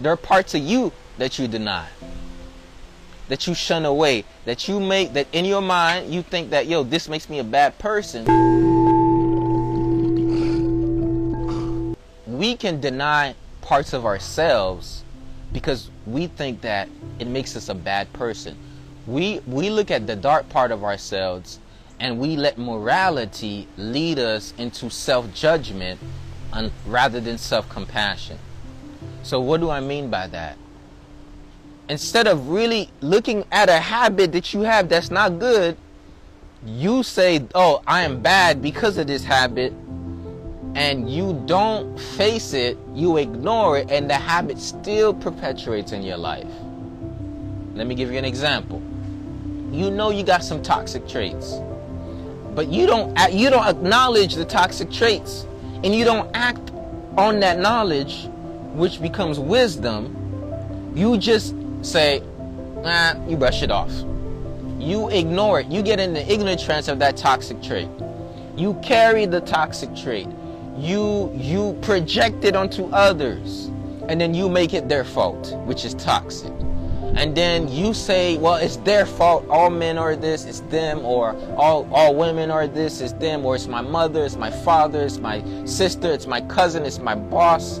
there are parts of you that you deny, that you shun away, that you make, that in your mind you think that, yo, this makes me a bad person. We can deny parts of ourselves because we think that it makes us a bad person. We, we look at the dark part of ourselves and we let morality lead us into self judgment rather than self compassion. So, what do I mean by that? Instead of really looking at a habit that you have that's not good, you say, Oh, I am bad because of this habit, and you don't face it, you ignore it, and the habit still perpetuates in your life. Let me give you an example. You know you got some toxic traits but you don't you don't acknowledge the toxic traits and you don't act on that knowledge which becomes wisdom you just say nah you brush it off. You ignore it. You get in the ignorant trance of that toxic trait. You carry the toxic trait. You you project it onto others and then you make it their fault which is toxic. And then you say, well, it's their fault. All men are this, it's them, or all, all women are this, it's them, or it's my mother, it's my father, it's my sister, it's my cousin, it's my boss.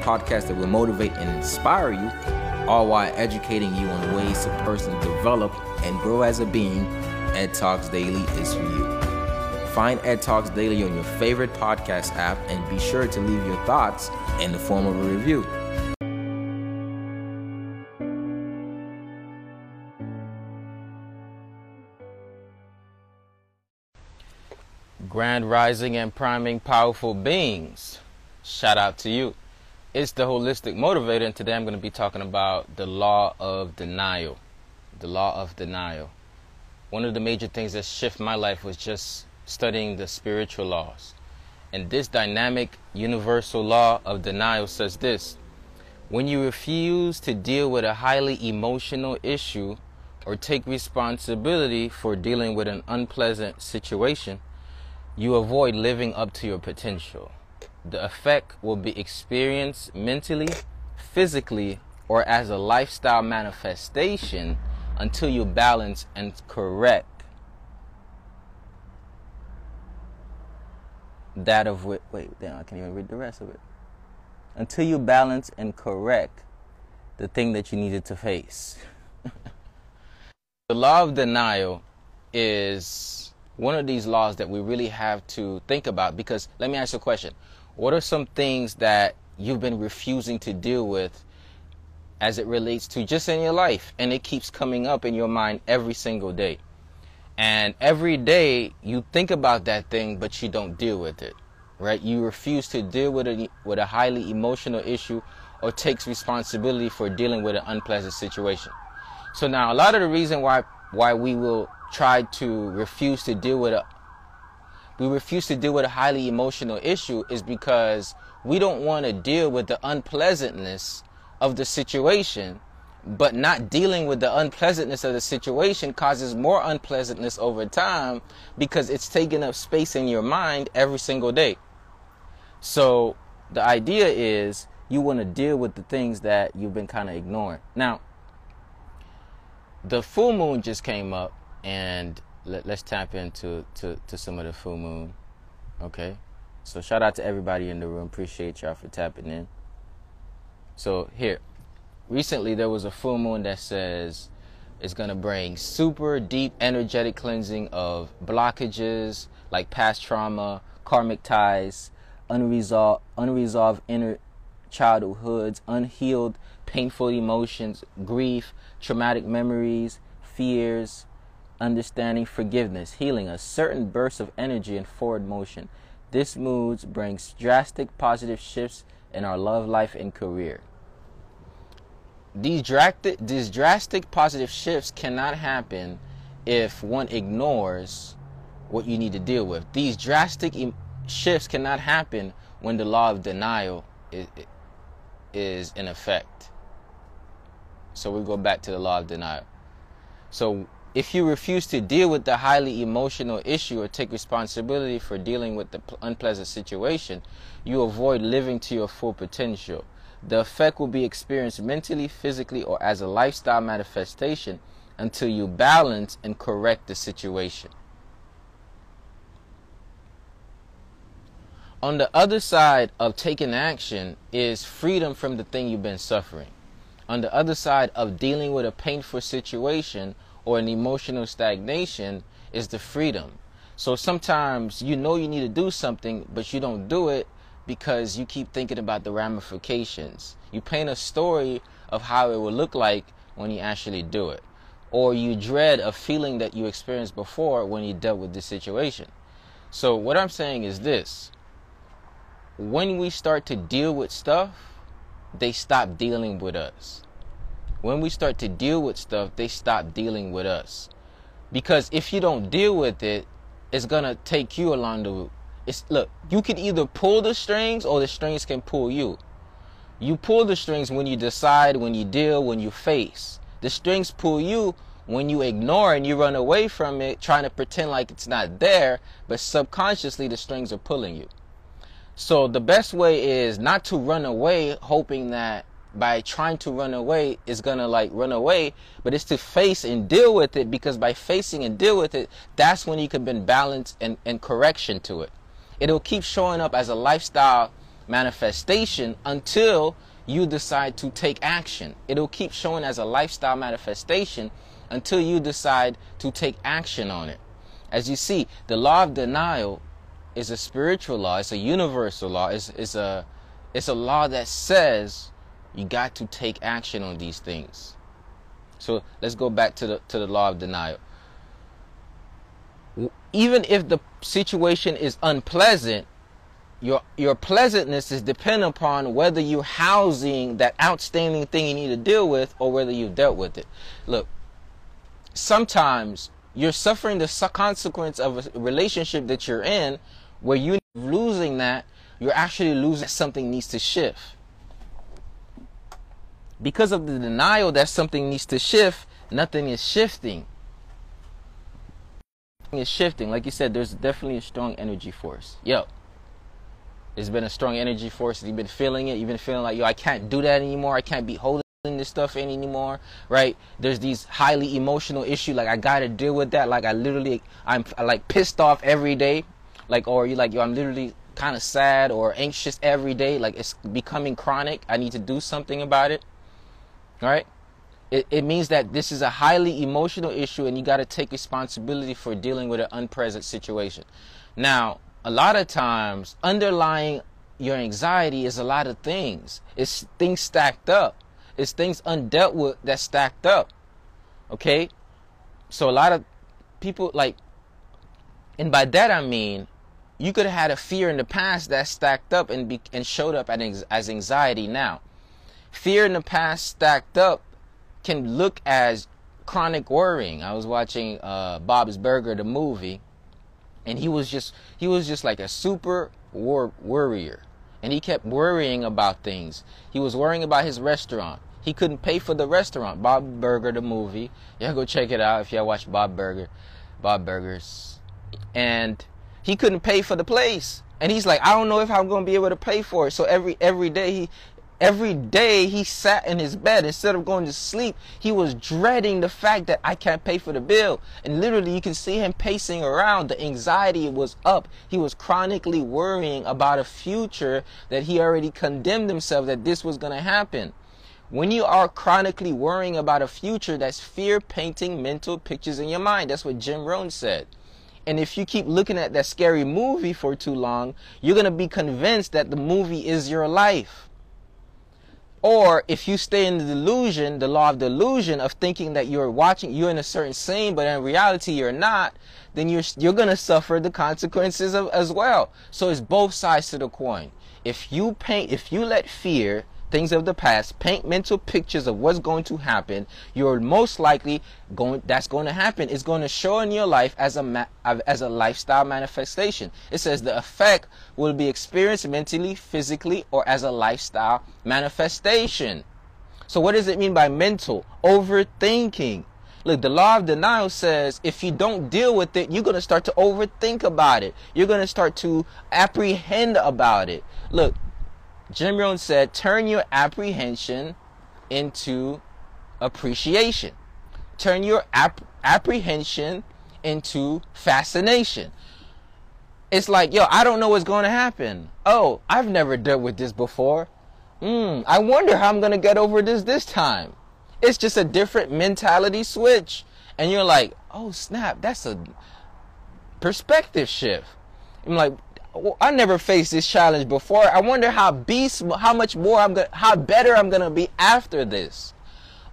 podcast that will motivate and inspire you, all while educating you on ways to personally develop and grow as a being, Ed Talks Daily is for you. Find Ed Talks Daily on your favorite podcast app and be sure to leave your thoughts in the form of a review. Grand Rising and Priming Powerful Beings. Shout out to you. It's the Holistic Motivator, and today I'm going to be talking about the law of denial. The law of denial. One of the major things that shifted my life was just studying the spiritual laws. And this dynamic universal law of denial says this When you refuse to deal with a highly emotional issue or take responsibility for dealing with an unpleasant situation, you avoid living up to your potential. The effect will be experienced mentally, physically, or as a lifestyle manifestation until you balance and correct that of what wait damn I can't even read the rest of it until you balance and correct the thing that you needed to face the law of denial is one of these laws that we really have to think about because let me ask you a question. What are some things that you've been refusing to deal with as it relates to just in your life and it keeps coming up in your mind every single day? And every day you think about that thing but you don't deal with it. Right? You refuse to deal with a with a highly emotional issue or takes responsibility for dealing with an unpleasant situation. So now a lot of the reason why why we will try to refuse to deal with a we refuse to deal with a highly emotional issue is because we don't want to deal with the unpleasantness of the situation. But not dealing with the unpleasantness of the situation causes more unpleasantness over time because it's taking up space in your mind every single day. So the idea is you want to deal with the things that you've been kind of ignoring. Now the full moon just came up and let, us tap into to, to some of the full moon. Okay, so shout out to everybody in the room. Appreciate y'all for tapping in. So here, recently there was a full moon that says it's gonna bring super deep energetic cleansing of blockages like past trauma, karmic ties, unresolved unresolved inner childhoods, unhealed painful emotions, grief, traumatic memories, fears, understanding, forgiveness, healing, a certain burst of energy and forward motion. This mood brings drastic positive shifts in our love life and career. These drastic, these drastic positive shifts cannot happen if one ignores what you need to deal with. These drastic shifts cannot happen when the law of denial is, is in effect. So we go back to the law of denial. So if you refuse to deal with the highly emotional issue or take responsibility for dealing with the unpleasant situation, you avoid living to your full potential. The effect will be experienced mentally, physically, or as a lifestyle manifestation until you balance and correct the situation. On the other side of taking action is freedom from the thing you've been suffering. On the other side of dealing with a painful situation or an emotional stagnation is the freedom. So sometimes you know you need to do something, but you don't do it because you keep thinking about the ramifications. You paint a story of how it will look like when you actually do it. Or you dread a feeling that you experienced before when you dealt with the situation. So, what I'm saying is this when we start to deal with stuff, they stop dealing with us when we start to deal with stuff, they stop dealing with us. Because if you don't deal with it, it's gonna take you along the route. it's look, you can either pull the strings or the strings can pull you. You pull the strings when you decide, when you deal, when you face. The strings pull you when you ignore and you run away from it, trying to pretend like it's not there, but subconsciously the strings are pulling you. So the best way is not to run away hoping that by trying to run away is gonna like run away, but it's to face and deal with it because by facing and deal with it, that's when you can bring balance and, and correction to it. It'll keep showing up as a lifestyle manifestation until you decide to take action. It'll keep showing as a lifestyle manifestation until you decide to take action on it. As you see, the law of denial is a spiritual law, it's a universal law, it's, it's a it's a law that says you got to take action on these things. So let's go back to the to the law of denial. Even if the situation is unpleasant, your your pleasantness is dependent upon whether you're housing that outstanding thing you need to deal with or whether you've dealt with it. Look, sometimes you're suffering the consequence of a relationship that you're in where you're losing that, you're actually losing something needs to shift because of the denial that something needs to shift, nothing is shifting. Is shifting. Like you said, there's definitely a strong energy force. Yo. There's been a strong energy force. You've been feeling it. You've been feeling like, yo, I can't do that anymore. I can't be holding this stuff anymore. Right? There's these highly emotional issue. Like I gotta deal with that. Like I literally, I'm like pissed off every day. Like or you like, yo, I'm literally kind of sad or anxious every day. Like it's becoming chronic. I need to do something about it. All right? It, it means that this is a highly emotional issue and you got to take responsibility for dealing with an unpresent situation. Now, a lot of times, underlying your anxiety is a lot of things. It's things stacked up. It's things undealt with that stacked up. Okay? So a lot of people like and by that I mean you could have had a fear in the past that stacked up and be, and showed up as anxiety now fear in the past stacked up can look as chronic worrying. I was watching uh, Bob's Burger, the movie, and he was just he was just like a super war worrier, and he kept worrying about things. He was worrying about his restaurant. He couldn't pay for the restaurant. Bob Burger, the movie. Y'all go check it out if y'all watch Bob Burger, Bob Burgers, and he couldn't pay for the place. And he's like, I don't know if I'm gonna be able to pay for it. So every every day he Every day he sat in his bed instead of going to sleep, he was dreading the fact that I can't pay for the bill. And literally, you can see him pacing around. The anxiety was up. He was chronically worrying about a future that he already condemned himself that this was going to happen. When you are chronically worrying about a future, that's fear painting mental pictures in your mind. That's what Jim Rohn said. And if you keep looking at that scary movie for too long, you're going to be convinced that the movie is your life. Or if you stay in the delusion, the law of delusion of thinking that you're watching, you're in a certain scene, but in reality you're not, then you're you're gonna suffer the consequences of as well. So it's both sides to the coin. if you paint, if you let fear, things of the past, paint mental pictures of what's going to happen, you're most likely going. That's going to happen. It's going to show in your life as a as a lifestyle manifestation. It says the effect will be experienced mentally, physically, or as a lifestyle manifestation. So what does it mean by mental? Overthinking. Look, the law of denial says if you don't deal with it, you're going to start to overthink about it. You're going to start to apprehend about it. Look, Jim Rohn said, turn your apprehension into appreciation. Turn your ap- apprehension into fascination. It's like, yo, I don't know what's going to happen. Oh, I've never dealt with this before. Hmm, I wonder how I'm going to get over this this time. It's just a different mentality switch. And you're like, oh, snap, that's a perspective shift. I'm like, I never faced this challenge before. I wonder how beast, how much more I'm gonna, how better I'm gonna be after this.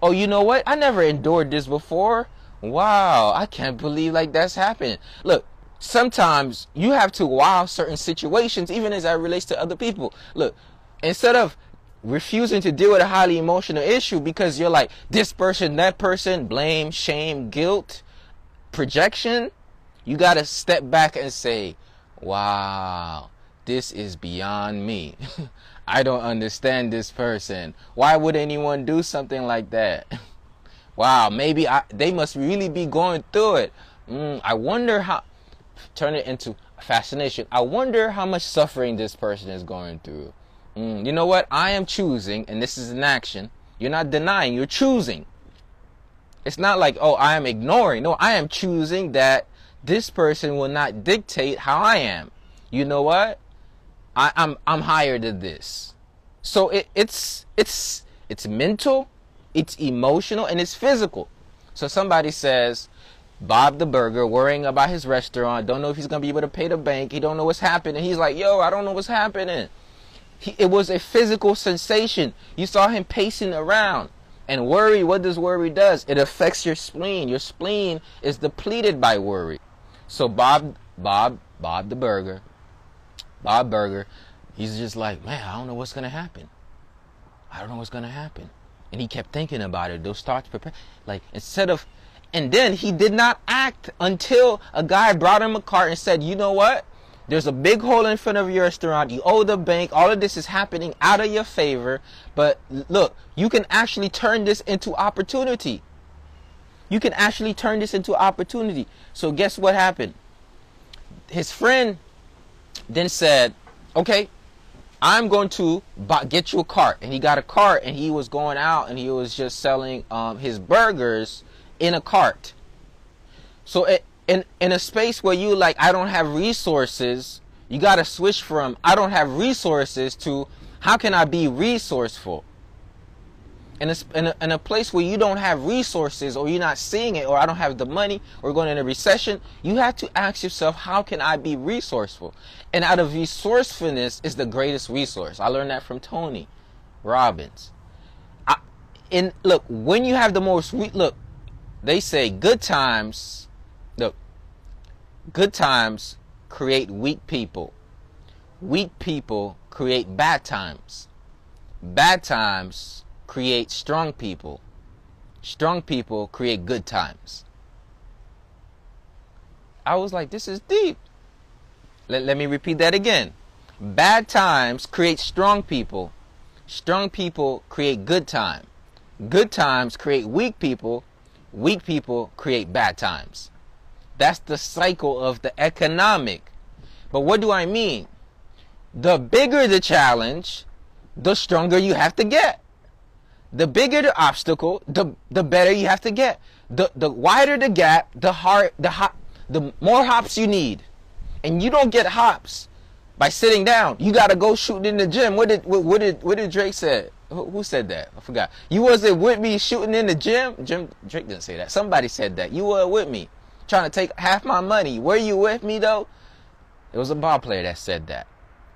Oh, you know what? I never endured this before. Wow, I can't believe like that's happened. Look, sometimes you have to wow certain situations, even as it relates to other people. Look, instead of refusing to deal with a highly emotional issue because you're like this person, that person, blame, shame, guilt, projection, you gotta step back and say, wow, this is beyond me. I don't understand this person. Why would anyone do something like that? wow, maybe I, they must really be going through it. Mm, I wonder how, turn it into fascination. I wonder how much suffering this person is going through. Mm, you know what? I am choosing, and this is an action. You're not denying, you're choosing. It's not like, oh, I am ignoring. No, I am choosing that this person will not dictate how I am. You know what? I, am I'm, I'm higher than this. So it, it's it's it's mental, it's emotional, and it's physical. So somebody says, Bob the Burger worrying about his restaurant, don't know if he's gonna be able to pay the bank, he don't know what's happening. He's like, yo, I don't know what's happening. He, it was a physical sensation. You saw him pacing around. And worry, what does worry does? It affects your spleen. Your spleen is depleted by worry. So Bob, Bob, Bob the Burger, Bob Burger, he's just like, man, I don't know what's gonna happen. I don't know what's gonna happen. And he kept thinking about it. Those starts prepare, like instead of, and then he did not act until a guy brought him a cart and said, you know what? There's a big hole in front of your restaurant. You owe the bank. All of this is happening out of your favor. But look, you can actually turn this into opportunity. You can actually turn this into opportunity. So guess what happened? His friend then said, "Okay, I'm going to buy, get you a cart." And he got a cart, and he was going out, and he was just selling um, his burgers in a cart. So it, in in a space where you like, I don't have resources, you got to switch from I don't have resources to how can I be resourceful? In a, in a, in a place where you don't have resources or you're not seeing it or I don't have the money or going in a recession, you have to ask yourself, how can I be resourceful? And out of resourcefulness is the greatest resource. I learned that from Tony Robbins. I, and look, when you have the most, look, they say good times, look, good times create weak people. Weak people create bad times. Bad times create strong people. Strong people create good times. I was like, this is deep. Let, let me repeat that again. Bad times create strong people. Strong people create good time. Good times create weak people. Weak people create bad times. That's the cycle of the economic. But what do I mean? The bigger the challenge, the stronger you have to get the bigger the obstacle, the the better you have to get. The the wider the gap, the hard the hop, the more hops you need, and you don't get hops by sitting down. You got to go shooting in the gym. What did what, what did what did Drake said? Who, who, said that? I forgot. You wasn't with me shooting in the gym. Jim Drake didn't say that. Somebody said that. You were with me, trying to take half my money. Were you with me though? It was a ball player that said that.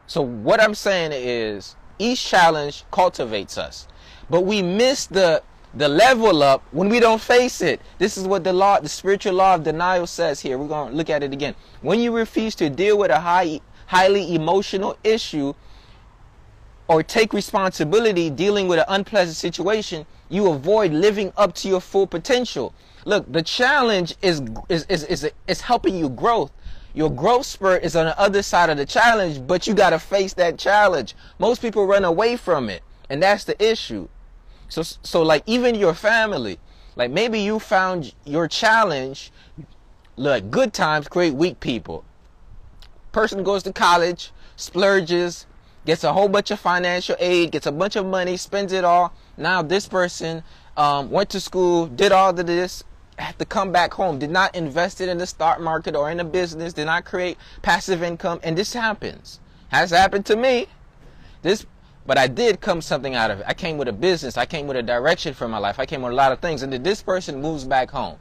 So what I'm saying is, each challenge cultivates us. But we miss the the level up when we don't face it. This is what the law, the spiritual law of denial says here. We're going to look at it again. When you refuse to deal with a high, highly emotional issue, or take responsibility dealing with an unpleasant situation, you avoid living up to your full potential. Look, the challenge is is is is, is helping you growth. Your growth spurt is on the other side of the challenge, but you got to face that challenge. Most people run away from it, and that's the issue. So so like even your family, like maybe you found your challenge like good times create weak people. Person goes to college, splurges, gets a whole bunch of financial aid, gets a bunch of money, spends it all. Now this person um, went to school, did all of this, had to come back home, did not invest it in the stock market or in a business, did not create passive income, and this happens. Has happened to me. This, but I did come something out of it. I came with a business. I came with a direction for my life. I came with a lot of things, and then this person moves back home.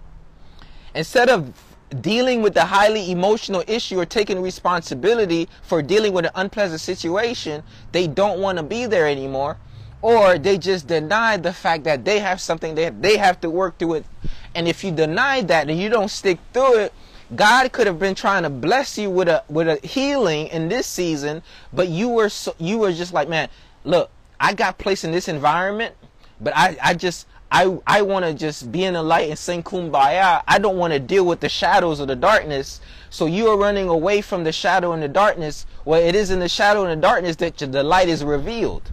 Instead of dealing with the highly emotional issue or taking responsibility for dealing with an unpleasant situation, they don't want to be there anymore. Or they just deny the fact that they have something that they have to work through it. And if you deny that and you don't stick through it, God could have been trying to bless you with a with a healing in this season, but you were so, you were just like, man, look, I got placed in this environment, but I I just I, I want to just be in the light and sing kumbaya. I don't want to deal with the shadows of the darkness. So you are running away from the shadow and the darkness. Well, it is in the shadow and the darkness that the light is revealed.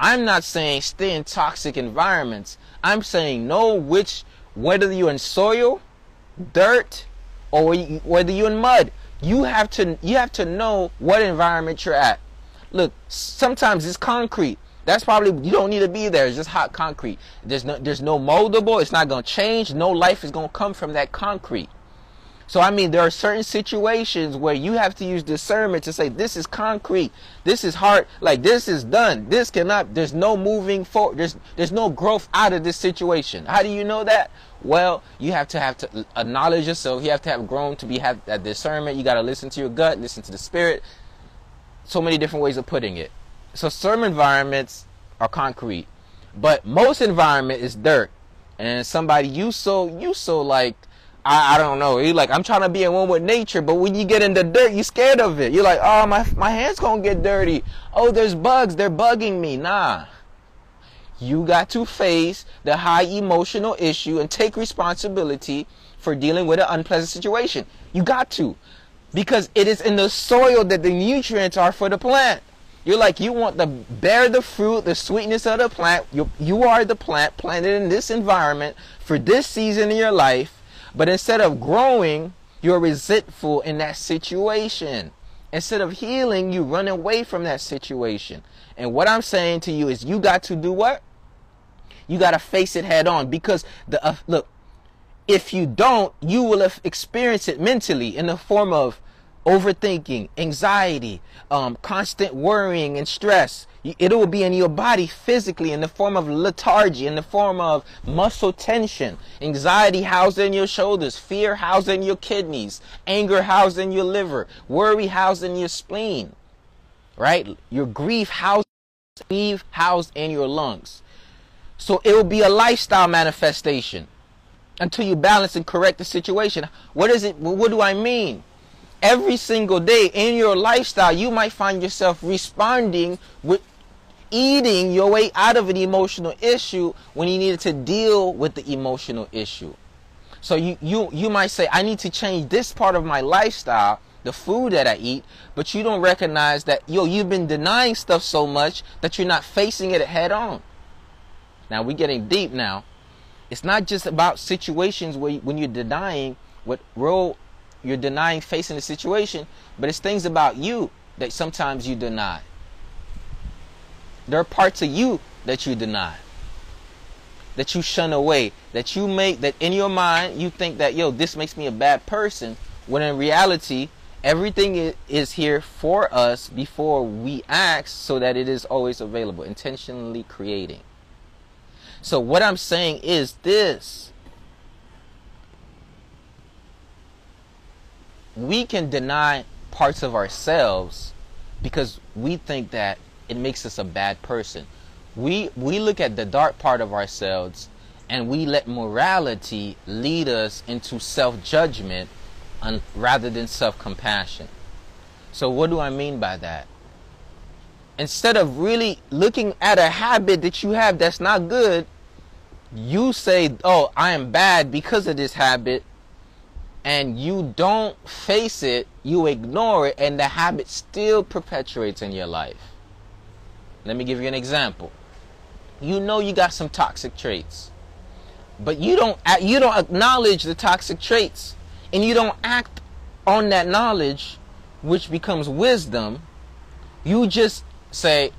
I'm not saying stay in toxic environments. I'm saying know which, whether you're in soil, dirt, or whether you're in mud. You have to, you have to know what environment you're at. Look, sometimes it's concrete. That's probably you don't need to be there. It's just hot concrete. There's no there's no moldable. It's not gonna change. No life is gonna come from that concrete. So I mean, there are certain situations where you have to use discernment to say this is concrete. This is hard. Like this is done. This cannot. There's no moving forward. There's there's no growth out of this situation. How do you know that? Well, you have to have to acknowledge yourself. You have to have grown to be have that discernment. You got to listen to your gut, listen to the spirit. So many different ways of putting it so some environments are concrete, but most environment is dirt. And somebody you so you so like I, I don't know. You like I'm trying to be in one with nature, but when you get in the dirt, you scared of it. You're like, oh my my hands gonna get dirty. Oh, there's bugs. They're bugging me. Nah. You got to face the high emotional issue and take responsibility for dealing with an unpleasant situation. You got to. Because it is in the soil that the nutrients are for the plant. You're like you want to bear the fruit, the sweetness of the plant. You you are the plant planted in this environment for this season in your life, but instead of growing, you're resentful in that situation. Instead of healing, you run away from that situation. And what I'm saying to you is you got to do what? You got to face it head on because the uh, look, if you don't, you will experience it mentally in the form of overthinking, anxiety, um, constant worrying and stress. It will be in your body physically in the form of lethargy, in the form of muscle tension, anxiety housed in your shoulders, fear housed in your kidneys, anger housed in your liver, worry housed in your spleen, right? Your grief housed, grief housed in your lungs. So it will be a lifestyle manifestation until you balance and correct the situation. What is it? What do I mean? Every single day in your lifestyle, you might find yourself responding with eating your way out of an emotional issue when you needed to deal with the emotional issue. So you, you, you might say, I need to change this part of my lifestyle, the food that I eat, but you don't recognize that, yo, you've been denying stuff so much that you're not facing it head on. Now we're getting deep now. It's not just about situations where when you're denying what real you're denying facing the situation, but it's things about you that sometimes you deny. There are parts of you that you deny, that you shun away, that you make, that in your mind you think that, yo, this makes me a bad person, when in reality, everything is here for us before we act so that it is always available, intentionally creating. So, what I'm saying is this we can deny parts of ourselves because we think that it makes us a bad person. We we look at the dark part of ourselves and we let morality lead us into self-judgment rather than self-compassion. So what do I mean by that? instead of really looking at a habit that you have that's not good, you say, "Oh, I am bad because of this habit." And you don't face it, you ignore it, and the habit still perpetuates in your life. Let me give you an example. You know you got some toxic traits, but you don't you don't acknowledge the toxic traits, and you don't act on that knowledge, which becomes wisdom. You just say,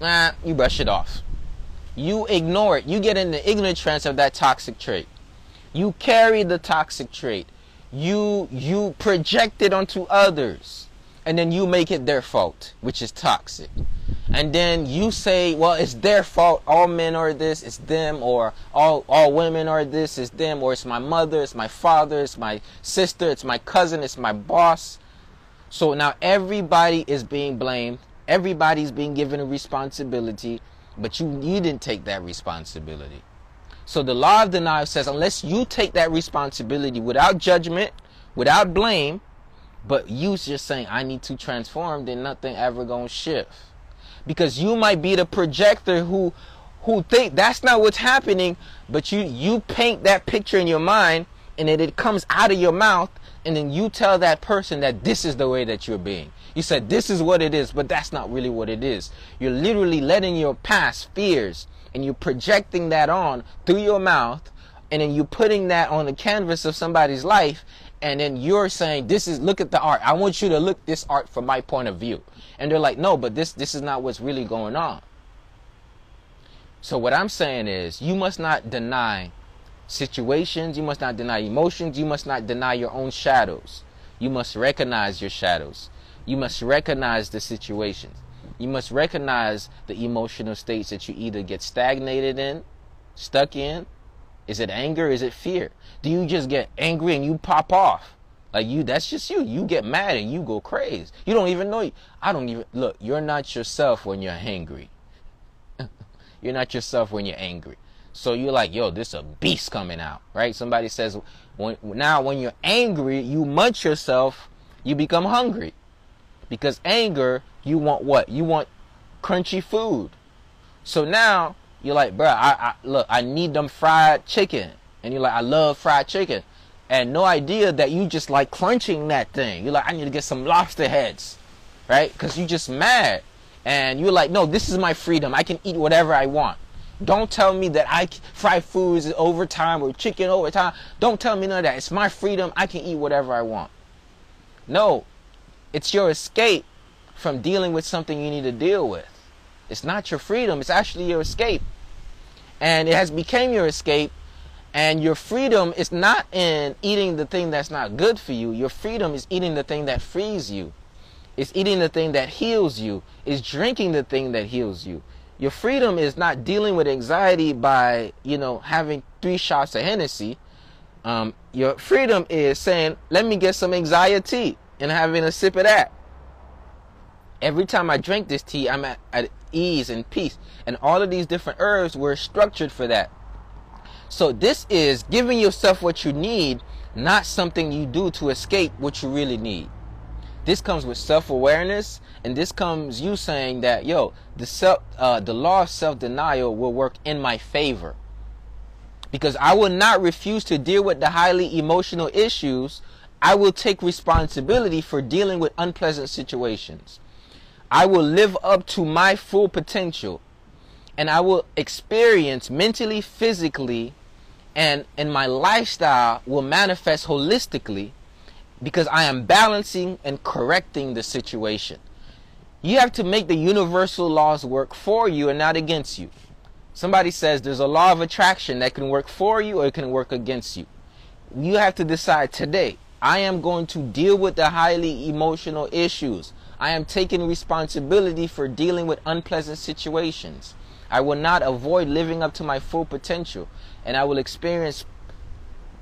nah, you brush it off. You ignore it. You get in the ignorant trance of that toxic trait. You carry the toxic trait. You you project it onto others. And then you make it their fault, which is toxic. And then you say, well, it's their fault. All men are this, it's them, or all all women are this, it's them, or it's my mother, it's my father, it's my sister, it's my cousin, it's my boss. So now everybody is being blamed Everybody's being given a responsibility, but you, didn't take that responsibility. So the law of denial says unless you take that responsibility without judgment, without blame, but you just saying I need to transform, then nothing ever gonna shift. Because you might be the projector who who think that's not what's happening, but you you paint that picture in your mind and then it comes out of your mouth and then you tell that person that this is the way that you're being. You said this is what it is, but that's not really what it is. You're literally letting your past fears and you're projecting that on through your mouth and then you're putting that on the canvas of somebody's life and then you're saying this is look at the art. I want you to look this art from my point of view. And they're like, "No, but this this is not what's really going on." So what I'm saying is, you must not deny situations, you must not deny emotions, you must not deny your own shadows. You must recognize your shadows. You must recognize the situations. You must recognize the emotional states that you either get stagnated in, stuck in. Is it anger? Is it fear? Do you just get angry and you pop off? Like you, that's just you. You get mad and you go crazy. You don't even know. I don't even look. You're not yourself when you're angry. you're not yourself when you're angry. So you're like, yo, this is a beast coming out, right? Somebody says, when, now when you're angry, you munch yourself, you become hungry. Because anger, you want what? You want crunchy food. So now you're like, bro, I, I look, I need them fried chicken, and you're like, I love fried chicken, and no idea that you just like crunching that thing. You're like, I need to get some lobster heads, right? Because you just mad, and you're like, no, this is my freedom. I can eat whatever I want. Don't tell me that I fry foods over time or chicken over time. Don't tell me none of that. It's my freedom. I can eat whatever I want. No, it's your escape from dealing with something you need to deal with. It's not your freedom, it's actually your escape. And it has become your escape. And your freedom is not in eating the thing that's not good for you. Your freedom is eating the thing that frees you. It's eating the thing that heals you. It's drinking the thing that heals you. Your freedom is not dealing with anxiety by, you know, having three shots of Hennessy. Um, your freedom is saying, let me get some anxiety and having a sip of that. Every time I drink this tea, I'm at, at ease and peace. And all of these different herbs were structured for that. So this is giving yourself what you need, not something you do to escape what you really need. This comes with self-awareness, and this comes you saying that, yo, the self, uh, the law of self-denial will work in my favor, because I will not refuse to deal with the highly emotional issues I will take responsibility for dealing with unpleasant situations. I will live up to my full potential and I will experience mentally, physically, and in my lifestyle will manifest holistically because I am balancing and correcting the situation. You have to make the universal laws work for you and not against you. Somebody says there's a law of attraction that can work for you or it can work against you. You have to decide today I am going to deal with the highly emotional issues. I am taking responsibility for dealing with unpleasant situations. I will not avoid living up to my full potential, and I will experience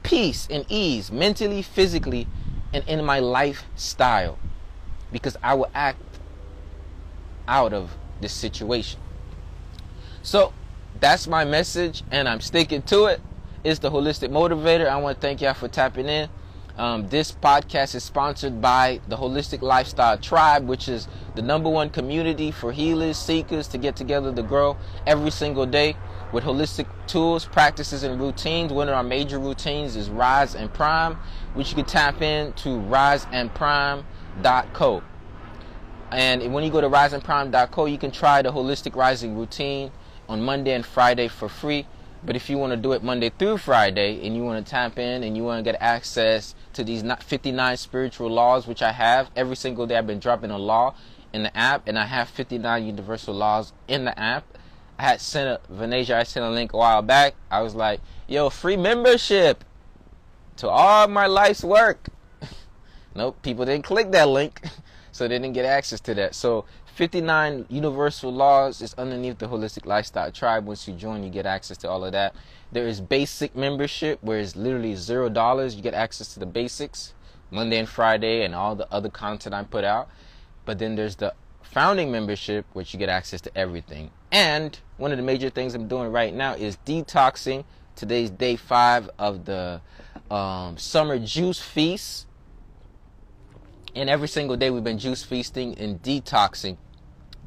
peace and ease mentally, physically, and in my lifestyle because I will act out of this situation. So that's my message, and I'm sticking to it. It's the holistic motivator. I want to thank y'all for tapping in. Um, this podcast is sponsored by the Holistic Lifestyle Tribe, which is the number one community for healers, seekers to get together to grow every single day with holistic tools, practices, and routines. One of our major routines is Rise and Prime, which you can tap into riseandprime.co. And when you go to riseandprime.co, you can try the holistic rising routine on Monday and Friday for free. But if you want to do it Monday through Friday and you want to tap in and you want to get access to these 59 spiritual laws, which I have every single day, I've been dropping a law in the app, and I have 59 universal laws in the app. I had sent a Venetia, I sent a link a while back. I was like, yo, free membership to all my life's work. nope, people didn't click that link, so they didn't get access to that. So 59 universal laws is underneath the holistic lifestyle tribe. Once you join you get access to all of that. There is basic membership where it's literally zero dollars. You get access to the basics monday and friday and all the other content i put out. But then there's the founding membership which you get access to everything. And one of the major things i'm doing right now is detoxing. Today's day five of the um, summer juice feast. And every single day we've been juice feasting and detoxing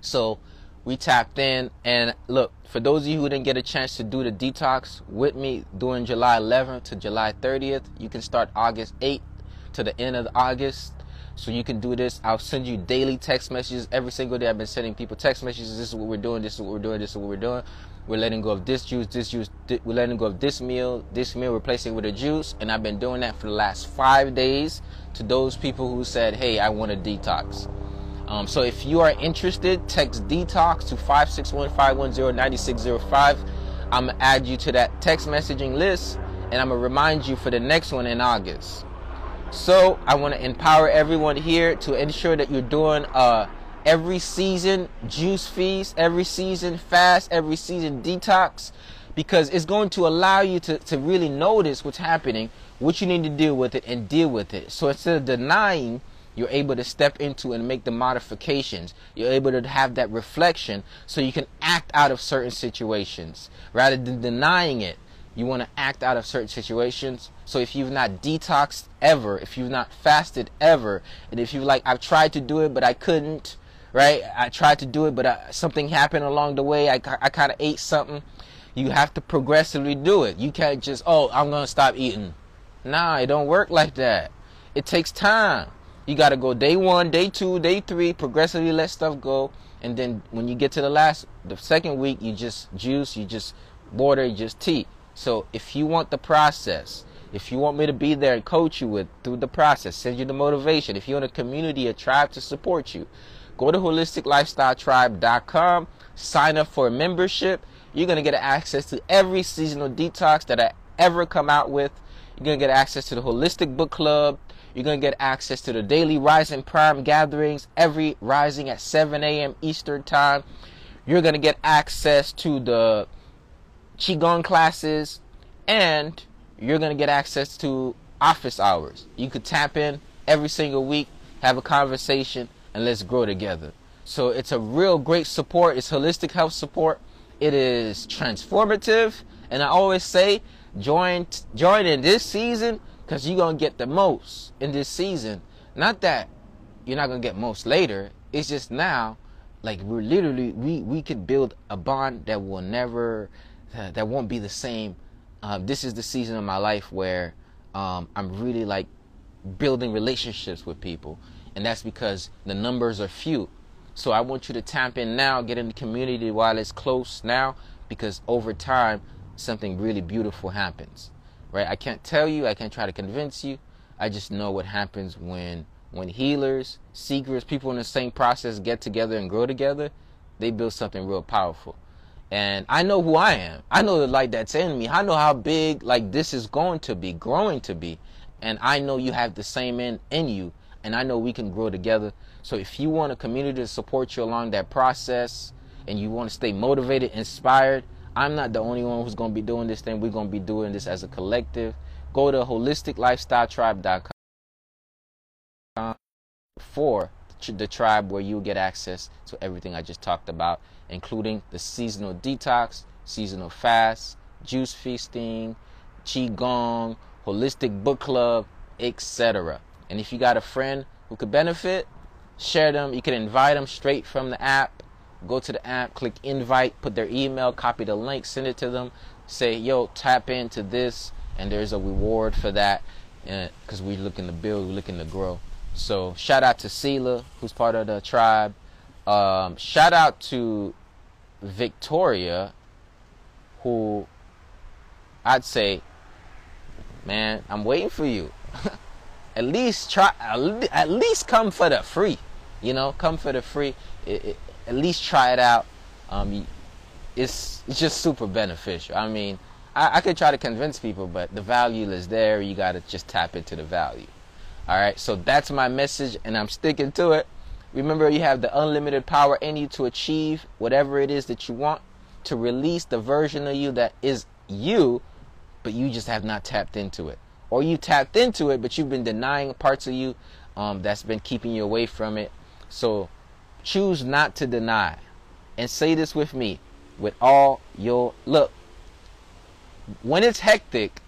so we tapped in and look, for those of you who didn't get a chance to do the detox with me during July 11th to July 30th, you can start August 8th to the end of August. So you can do this. I'll send you daily text messages every single day. I've been sending people text messages. This is what we're doing. This is what we're doing. This is what we're doing. We're letting go of this juice, this juice. We're letting go of this meal, this meal, replacing with a juice. And I've been doing that for the last five days to those people who said, "Hey, I want a detox." Um, so if you are interested, text detox to 561-510-9605. I'm gonna add you to that text messaging list and I'm gonna remind you for the next one in August. So I want to empower everyone here to ensure that you're doing uh, every season juice feast, every season fast, every season detox, because it's going to allow you to, to really notice what's happening, what you need to deal with it, and deal with it. So instead of denying you're able to step into and make the modifications. You're able to have that reflection so you can act out of certain situations rather than denying it. You want to act out of certain situations. So if you've not detoxed ever, if you've not fasted ever, and if you like, I've tried to do it but I couldn't, right? I tried to do it but I, uh, something happened along the way. I, I kind of ate something. You have to progressively do it. You can't just, oh, I'm going to stop eating. Nah, it don't work like that. It takes time. You got to go day one, day two, day three, progressively let stuff go. And then when you get to the last, the second week, you just juice, you just water, you just tea. So if you want the process, if you want me to be there and coach you with through the process, send you the motivation, if you want a community, a tribe to support you, go to holisticlifestyletribe.com, sign up for a membership. You're going to get access to every seasonal detox that I ever come out with. You're going to get access to the Holistic Book Club, you're going to get access to the daily Rise and Prime gatherings every rising at 7 a.m. Eastern Time. You're going to get access to the Qigong classes and you're going to get access to office hours. You could tap in every single week, have a conversation, and let's grow together. So it's a real great support. It's holistic health support. It is transformative. And I always say, join, join in this season because you're going to get the most in this season. Not that you're not going to get most later. It's just now, like we're literally, we, we could build a bond that will never, uh, that won't be the same. Uh, this is the season of my life where um, I'm really like building relationships with people. And that's because the numbers are few. So I want you to tap in now, get in the community while it's close now, because over time, something really beautiful happens right? I can't tell you, I can't try to convince you. I just know what happens when when healers, seekers, people in the same process get together and grow together, they build something real powerful. And I know who I am. I know the light that's in me. I know how big like this is going to be, growing to be. And I know you have the same in in you. And I know we can grow together. So if you want a community to support you along that process and you want to stay motivated, inspired, I'm not the only one who's going to be doing this thing. We're going to be doing this as a collective. Go to holisticlifestyletribe.com for the tribe where you get access to everything I just talked about, including the seasonal detox, seasonal fast, juice feasting, qigong, holistic book club, etc. And if you got a friend who could benefit, share them. You can invite them straight from the app. Go to the app, click invite, put their email, copy the link, send it to them. Say, yo, tap into this, and there's a reward for that. Because we're looking to build, we're looking to grow. So shout out to Sela, who's part of the tribe. Um, shout out to Victoria, who I'd say, man, I'm waiting for you. at least try, at least come for the free. You know, come for the free. It, at least try it out. Um, it's it's just super beneficial. I mean, I, I could try to convince people, but the value is there. You got to just tap into the value. All right, so that's my message, and I'm sticking to it. Remember, you have the unlimited power in you to achieve whatever it is that you want, to release the version of you that is you, but you just have not tapped into it. Or you tapped into it, but you've been denying parts of you um, that's been keeping you away from it. So choose not to deny. And say this with me with all your look. When it's hectic,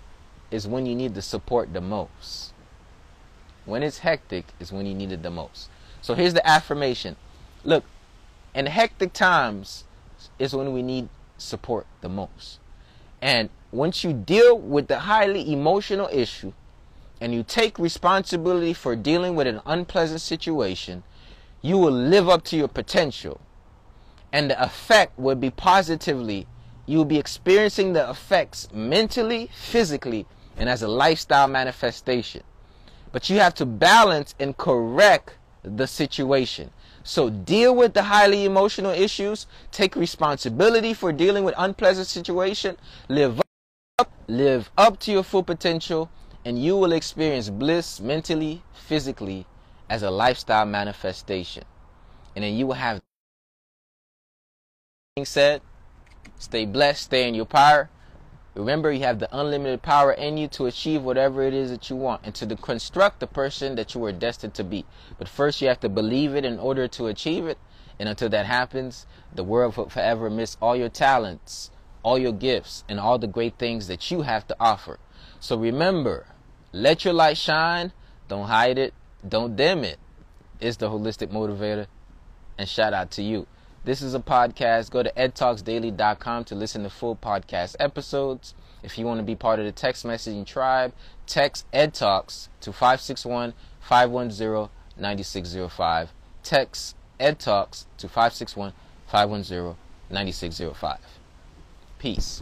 is when you need the support the most. When it's hectic, is when you need it the most. So here's the affirmation. Look, in hectic times is when we need support the most. And once you deal with the highly emotional issue and you take responsibility for dealing with an unpleasant situation, you will live up to your potential. And the effect will be positively. You will be experiencing the effects mentally, physically, and as a lifestyle manifestation. But you have to balance and correct the situation. So deal with the highly emotional issues, take responsibility for dealing with unpleasant situation, live up, live up to your full potential, and you will experience bliss mentally, physically, as a lifestyle manifestation. And then you will have being said, stay blessed, stay in your power. Remember, you have the unlimited power in you to achieve whatever it is that you want and to construct the person that you were destined to be. But first, you have to believe it in order to achieve it. And until that happens, the world will forever miss all your talents, all your gifts, and all the great things that you have to offer. So remember, let your light shine. Don't hide it. Don't dim it. It's the holistic motivator. And shout out to you. This is a podcast. Go to edtalksdaily.com to listen to full podcast episodes. If you want to be part of the text messaging tribe, text edtalks to 561 510 9605. Text edtalks to 561 510 9605. Peace.